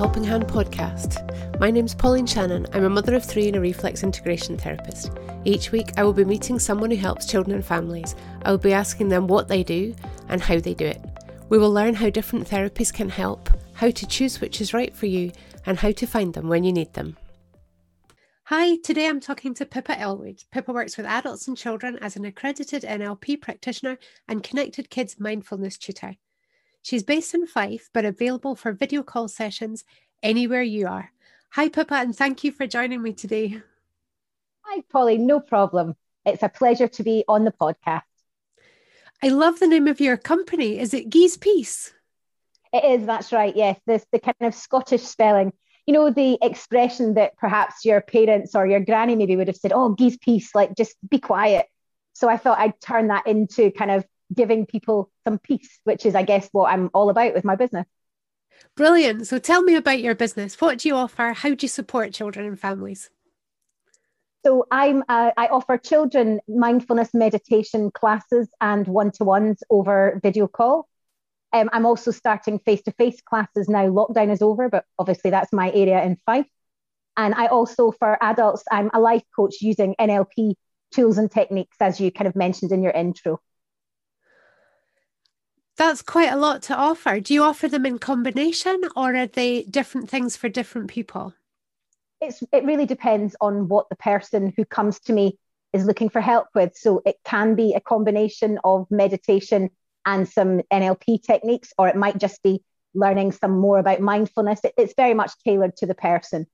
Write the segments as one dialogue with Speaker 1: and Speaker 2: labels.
Speaker 1: Helping Hand podcast. My name's Pauline Shannon. I'm a mother of three and a reflex integration therapist. Each week, I will be meeting someone who helps children and families. I will be asking them what they do and how they do it. We will learn how different therapies can help, how to choose which is right for you, and how to find them when you need them. Hi, today I'm talking to Pippa Elwood. Pippa works with adults and children as an accredited NLP practitioner and Connected Kids mindfulness tutor. She's based in Fife, but available for video call sessions anywhere you are. Hi, Pippa, and thank you for joining me today.
Speaker 2: Hi, Polly, no problem. It's a pleasure to be on the podcast.
Speaker 1: I love the name of your company. Is it Geese Peace?
Speaker 2: It is, that's right. Yes, this the kind of Scottish spelling. You know, the expression that perhaps your parents or your granny maybe would have said, oh, geese peace, like just be quiet. So I thought I'd turn that into kind of giving people some peace, which is, I guess, what I'm all about with my business.
Speaker 1: Brilliant. So tell me about your business. What do you offer? How do you support children and families?
Speaker 2: So I'm uh, I offer children mindfulness meditation classes and one to ones over video call. Um, I'm also starting face to face classes now. Lockdown is over, but obviously that's my area in Fife. And I also, for adults, I'm a life coach using NLP tools and techniques, as you kind of mentioned in your intro.
Speaker 1: That's quite a lot to offer. Do you offer them in combination or are they different things for different people?
Speaker 2: It's, it really depends on what the person who comes to me is looking for help with. So it can be a combination of meditation and some NLP techniques, or it might just be learning some more about mindfulness. It, it's very much tailored to the person.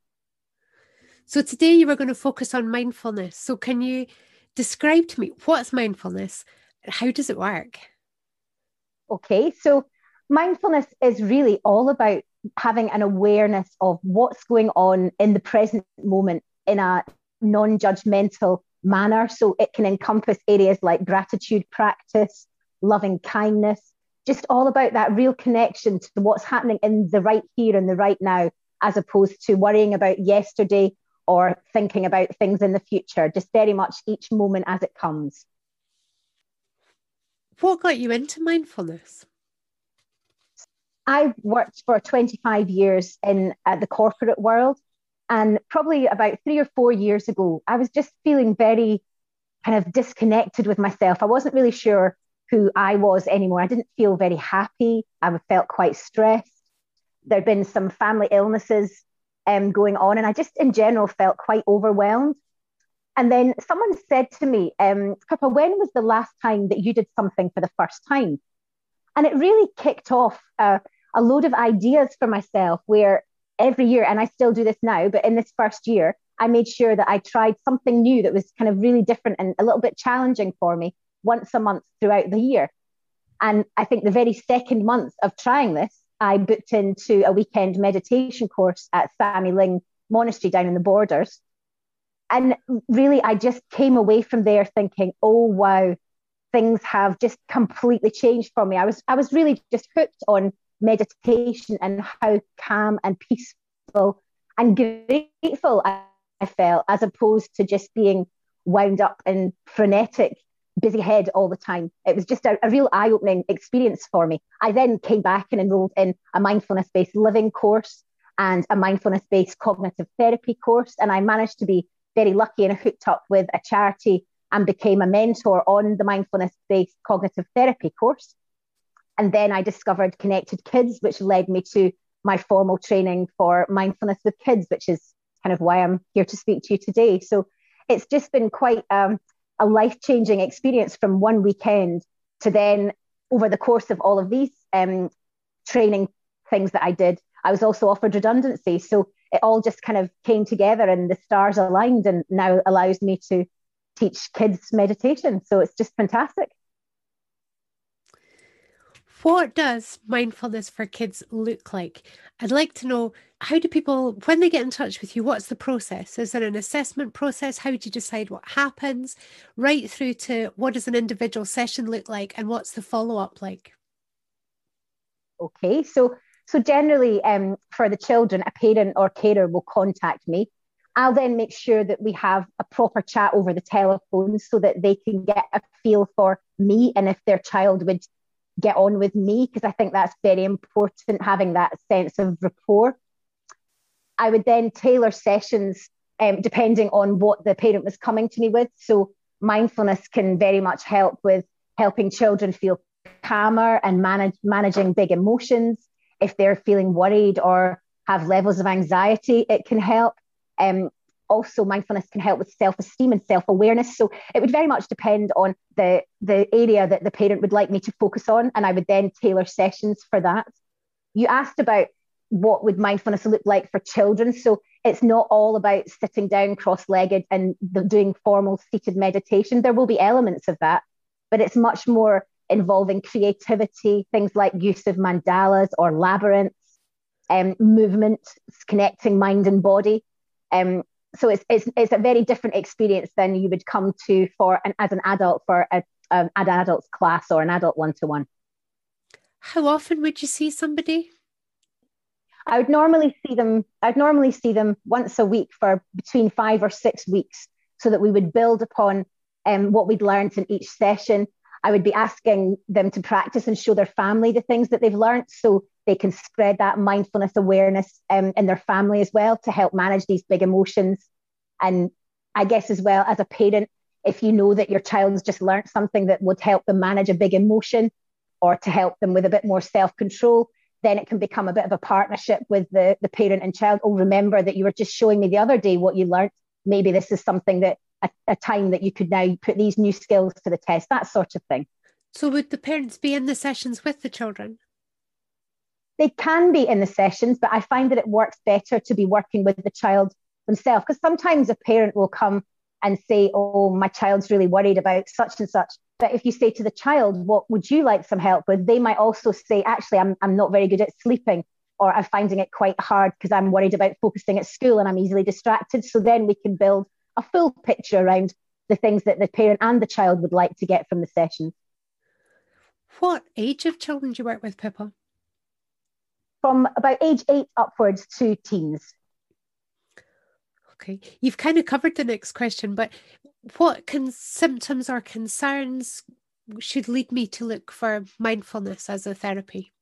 Speaker 1: So today you were going to focus on mindfulness. So can you describe to me what's mindfulness? How does it work?
Speaker 2: Okay, so mindfulness is really all about having an awareness of what's going on in the present moment in a non judgmental manner. So it can encompass areas like gratitude practice, loving kindness, just all about that real connection to what's happening in the right here and the right now, as opposed to worrying about yesterday or thinking about things in the future, just very much each moment as it comes.
Speaker 1: What got you into mindfulness?
Speaker 2: I worked for 25 years in uh, the corporate world. And probably about three or four years ago, I was just feeling very kind of disconnected with myself. I wasn't really sure who I was anymore. I didn't feel very happy. I felt quite stressed. There'd been some family illnesses um, going on, and I just in general felt quite overwhelmed. And then someone said to me, um, when was the last time that you did something for the first time? And it really kicked off a load of ideas for myself where every year, and I still do this now, but in this first year, I made sure that I tried something new that was kind of really different and a little bit challenging for me once a month throughout the year. And I think the very second month of trying this, I booked into a weekend meditation course at Samye Ling Monastery down in the borders and really i just came away from there thinking oh wow things have just completely changed for me. I was i was really just hooked on meditation and how calm and peaceful and grateful i, felt as opposed to just being wound up and frenetic busy head all the time. It was just a, a real eye-opening experience for me. I then came back and enrolled in a mindfulness-based living course and a mindfulness-based cognitive therapy course and i managed to be very lucky and I hooked up with a charity and became a mentor on the mindfulness based cognitive therapy course. And then I discovered Connected Kids, which led me to my formal training for mindfulness with kids, which is kind of why I'm here to speak to you today. So it's just been quite um, a life changing experience from one weekend to then over the course of all of these um, training things that I did, I was also offered redundancy. So it all just kind of came together and the stars aligned and now allows me to teach kids meditation. So it's just fantastic.
Speaker 1: What does mindfulness for kids look like? I'd like to know how do people, when they get in touch with you, what's the process? Is there an assessment process? How do you decide what happens? Right through to what does an individual session look like and what's the follow up like?
Speaker 2: Okay, so so generally, um, for the children, a parent or carer will contact me. I'll then make sure that we have a proper chat over the telephone so that they can get a feel for me and if their child would get on with me, because I think that's very important, having that sense of rapport. I would then tailor sessions um, depending on what the parent was coming to me with. So mindfulness can very much help with helping children feel calmer and manage managing big emotions. If they're feeling worried or have levels of anxiety, it can help. Um, also, mindfulness can help with self-esteem and self-awareness. So it would very much depend on the the area that the parent would like me to focus on, and I would then tailor sessions for that. You asked about what would mindfulness look like for children. So it's not all about sitting down cross-legged and doing formal seated meditation. There will be elements of that, but it's much more involving creativity, things like use of mandalas or labyrinths, um, movement, connecting mind and body. Um, so it's, it's, it's a very different experience than you would come to for an, as an adult for a, um, an adult's class or an adult one-to-one.
Speaker 1: How often would you see somebody?
Speaker 2: I would normally see them. I'd normally see them once a week for between five or six weeks, so that we would build upon um, what we'd learned in each session. I would be asking them to practice and show their family the things that they've learned, so they can spread that mindfulness awareness um, in their family as well to help manage these big emotions. And I guess as well as a parent, if you know that your child's just learned something that would help them manage a big emotion or to help them with a bit more self control, then it can become a bit of a partnership with the, the parent and child. Oh, remember that you were just showing me the other day what you learned. Maybe this is something that a, a time that you could now put these new skills to the test, that sort of thing.
Speaker 1: So, would the parents be in the sessions with the children?
Speaker 2: They can be in the sessions, but I find that it works better to be working with the child themselves because sometimes a parent will come and say, Oh, my child's really worried about such and such. But if you say to the child, what would you like some help with? They might also say, actually, I'm, I'm not very good at sleeping, or I'm finding it quite hard because I'm worried about focusing at school and I'm easily distracted. So then we can build a full picture around the things that the parent and the child would like to get from the session.
Speaker 1: What age of children do you work with, Pippa?
Speaker 2: From about age eight upwards to teens.
Speaker 1: Okay, you've kind of covered the next question, but what can symptoms or concerns should lead me to look for mindfulness as a therapy?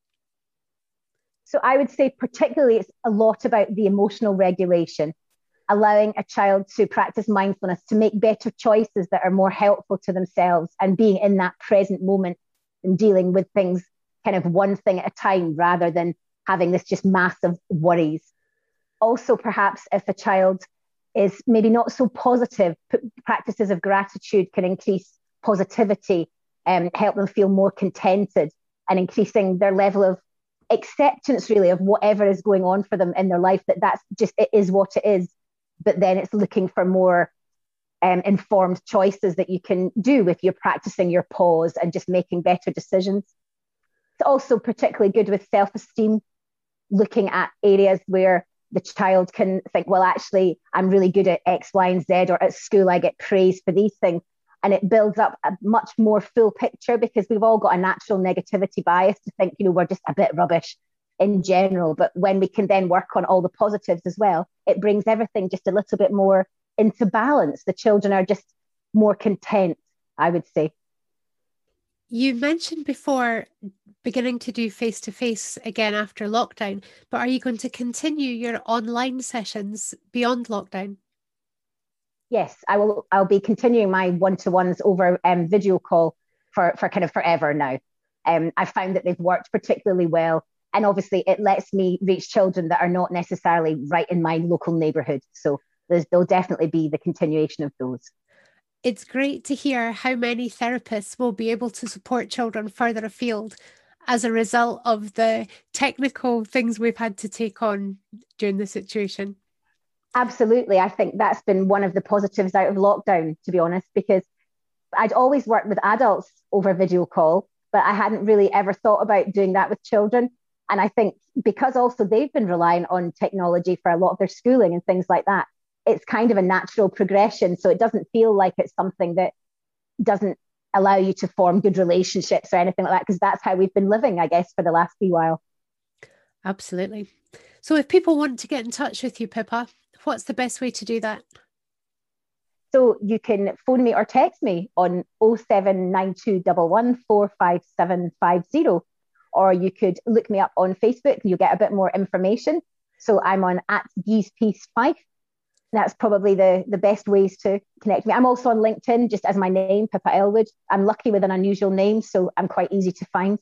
Speaker 2: So I would say particularly it's a lot about the emotional regulation, allowing a child to practice mindfulness to make better choices that are more helpful to themselves and being in that present moment and dealing with things kind of one thing at a time rather than having this just massive worries. Also, perhaps if a child is maybe not so positive. Practices of gratitude can increase positivity and um, help them feel more contented and increasing their level of acceptance really of whatever is going on for them in their life that that's just it is what it is but then it's looking for more um, informed choices that you can do if you're practicing your pause and just making better decisions it's also particularly good with self-esteem looking at areas where the child can think, well, actually, I'm really good at X, Y, and Z, or at school, I get praised for these things. And it builds up a much more full picture because we've all got a natural negativity bias to think, you know, we're just a bit rubbish in general. But when we can then work on all the positives as well, it brings everything just a little bit more into balance. The children are just more content, I would say.
Speaker 1: You mentioned before beginning to do face to face again after lockdown, but are you going to continue your online sessions beyond lockdown?
Speaker 2: Yes, I will. I'll be continuing my one to ones over um, video call for for kind of forever now. Um, I've found that they've worked particularly well, and obviously it lets me reach children that are not necessarily right in my local neighbourhood. So there'll definitely be the continuation of those
Speaker 1: it's great to hear how many therapists will be able to support children further afield as a result of the technical things we've had to take on during the situation.
Speaker 2: Absolutely. I think that's been one of the positives out of lockdown, to be honest, because I'd always worked with adults over video call, but I hadn't really ever thought about doing that with children. And I think because also they've been relying on technology for a lot of their schooling and things like that, it's kind of a natural progression. So it doesn't feel like it's something that doesn't allow you to form good relationships or anything like that, because that's how we've been living, I guess, for the last few while.
Speaker 1: Absolutely. So if people want to get in touch with you, Pippa, what's the best way to do that?
Speaker 2: So you can phone me or text me on 07921145750, or you could look me up on Facebook. You'll get a bit more information So I'm on at Geese Peace Fife. That's probably the, the best ways to connect me. I'm also on LinkedIn, just as my name, Pippa Elwood. I'm lucky with an unusual name, so I'm quite easy to find.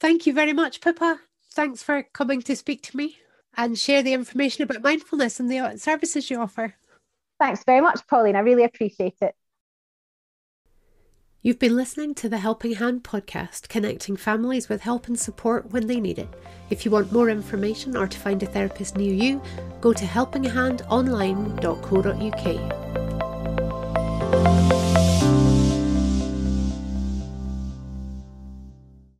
Speaker 1: Thank you very much, Pippa. Thanks for coming to speak to me and share the information about mindfulness and the services you offer.
Speaker 2: Thanks very much, Pauline. I really appreciate it.
Speaker 1: You've been listening to the Helping Hand podcast, connecting families with help and support when they need it. If you want more information or to find a therapist near you, go to helpinghandonline.co.uk.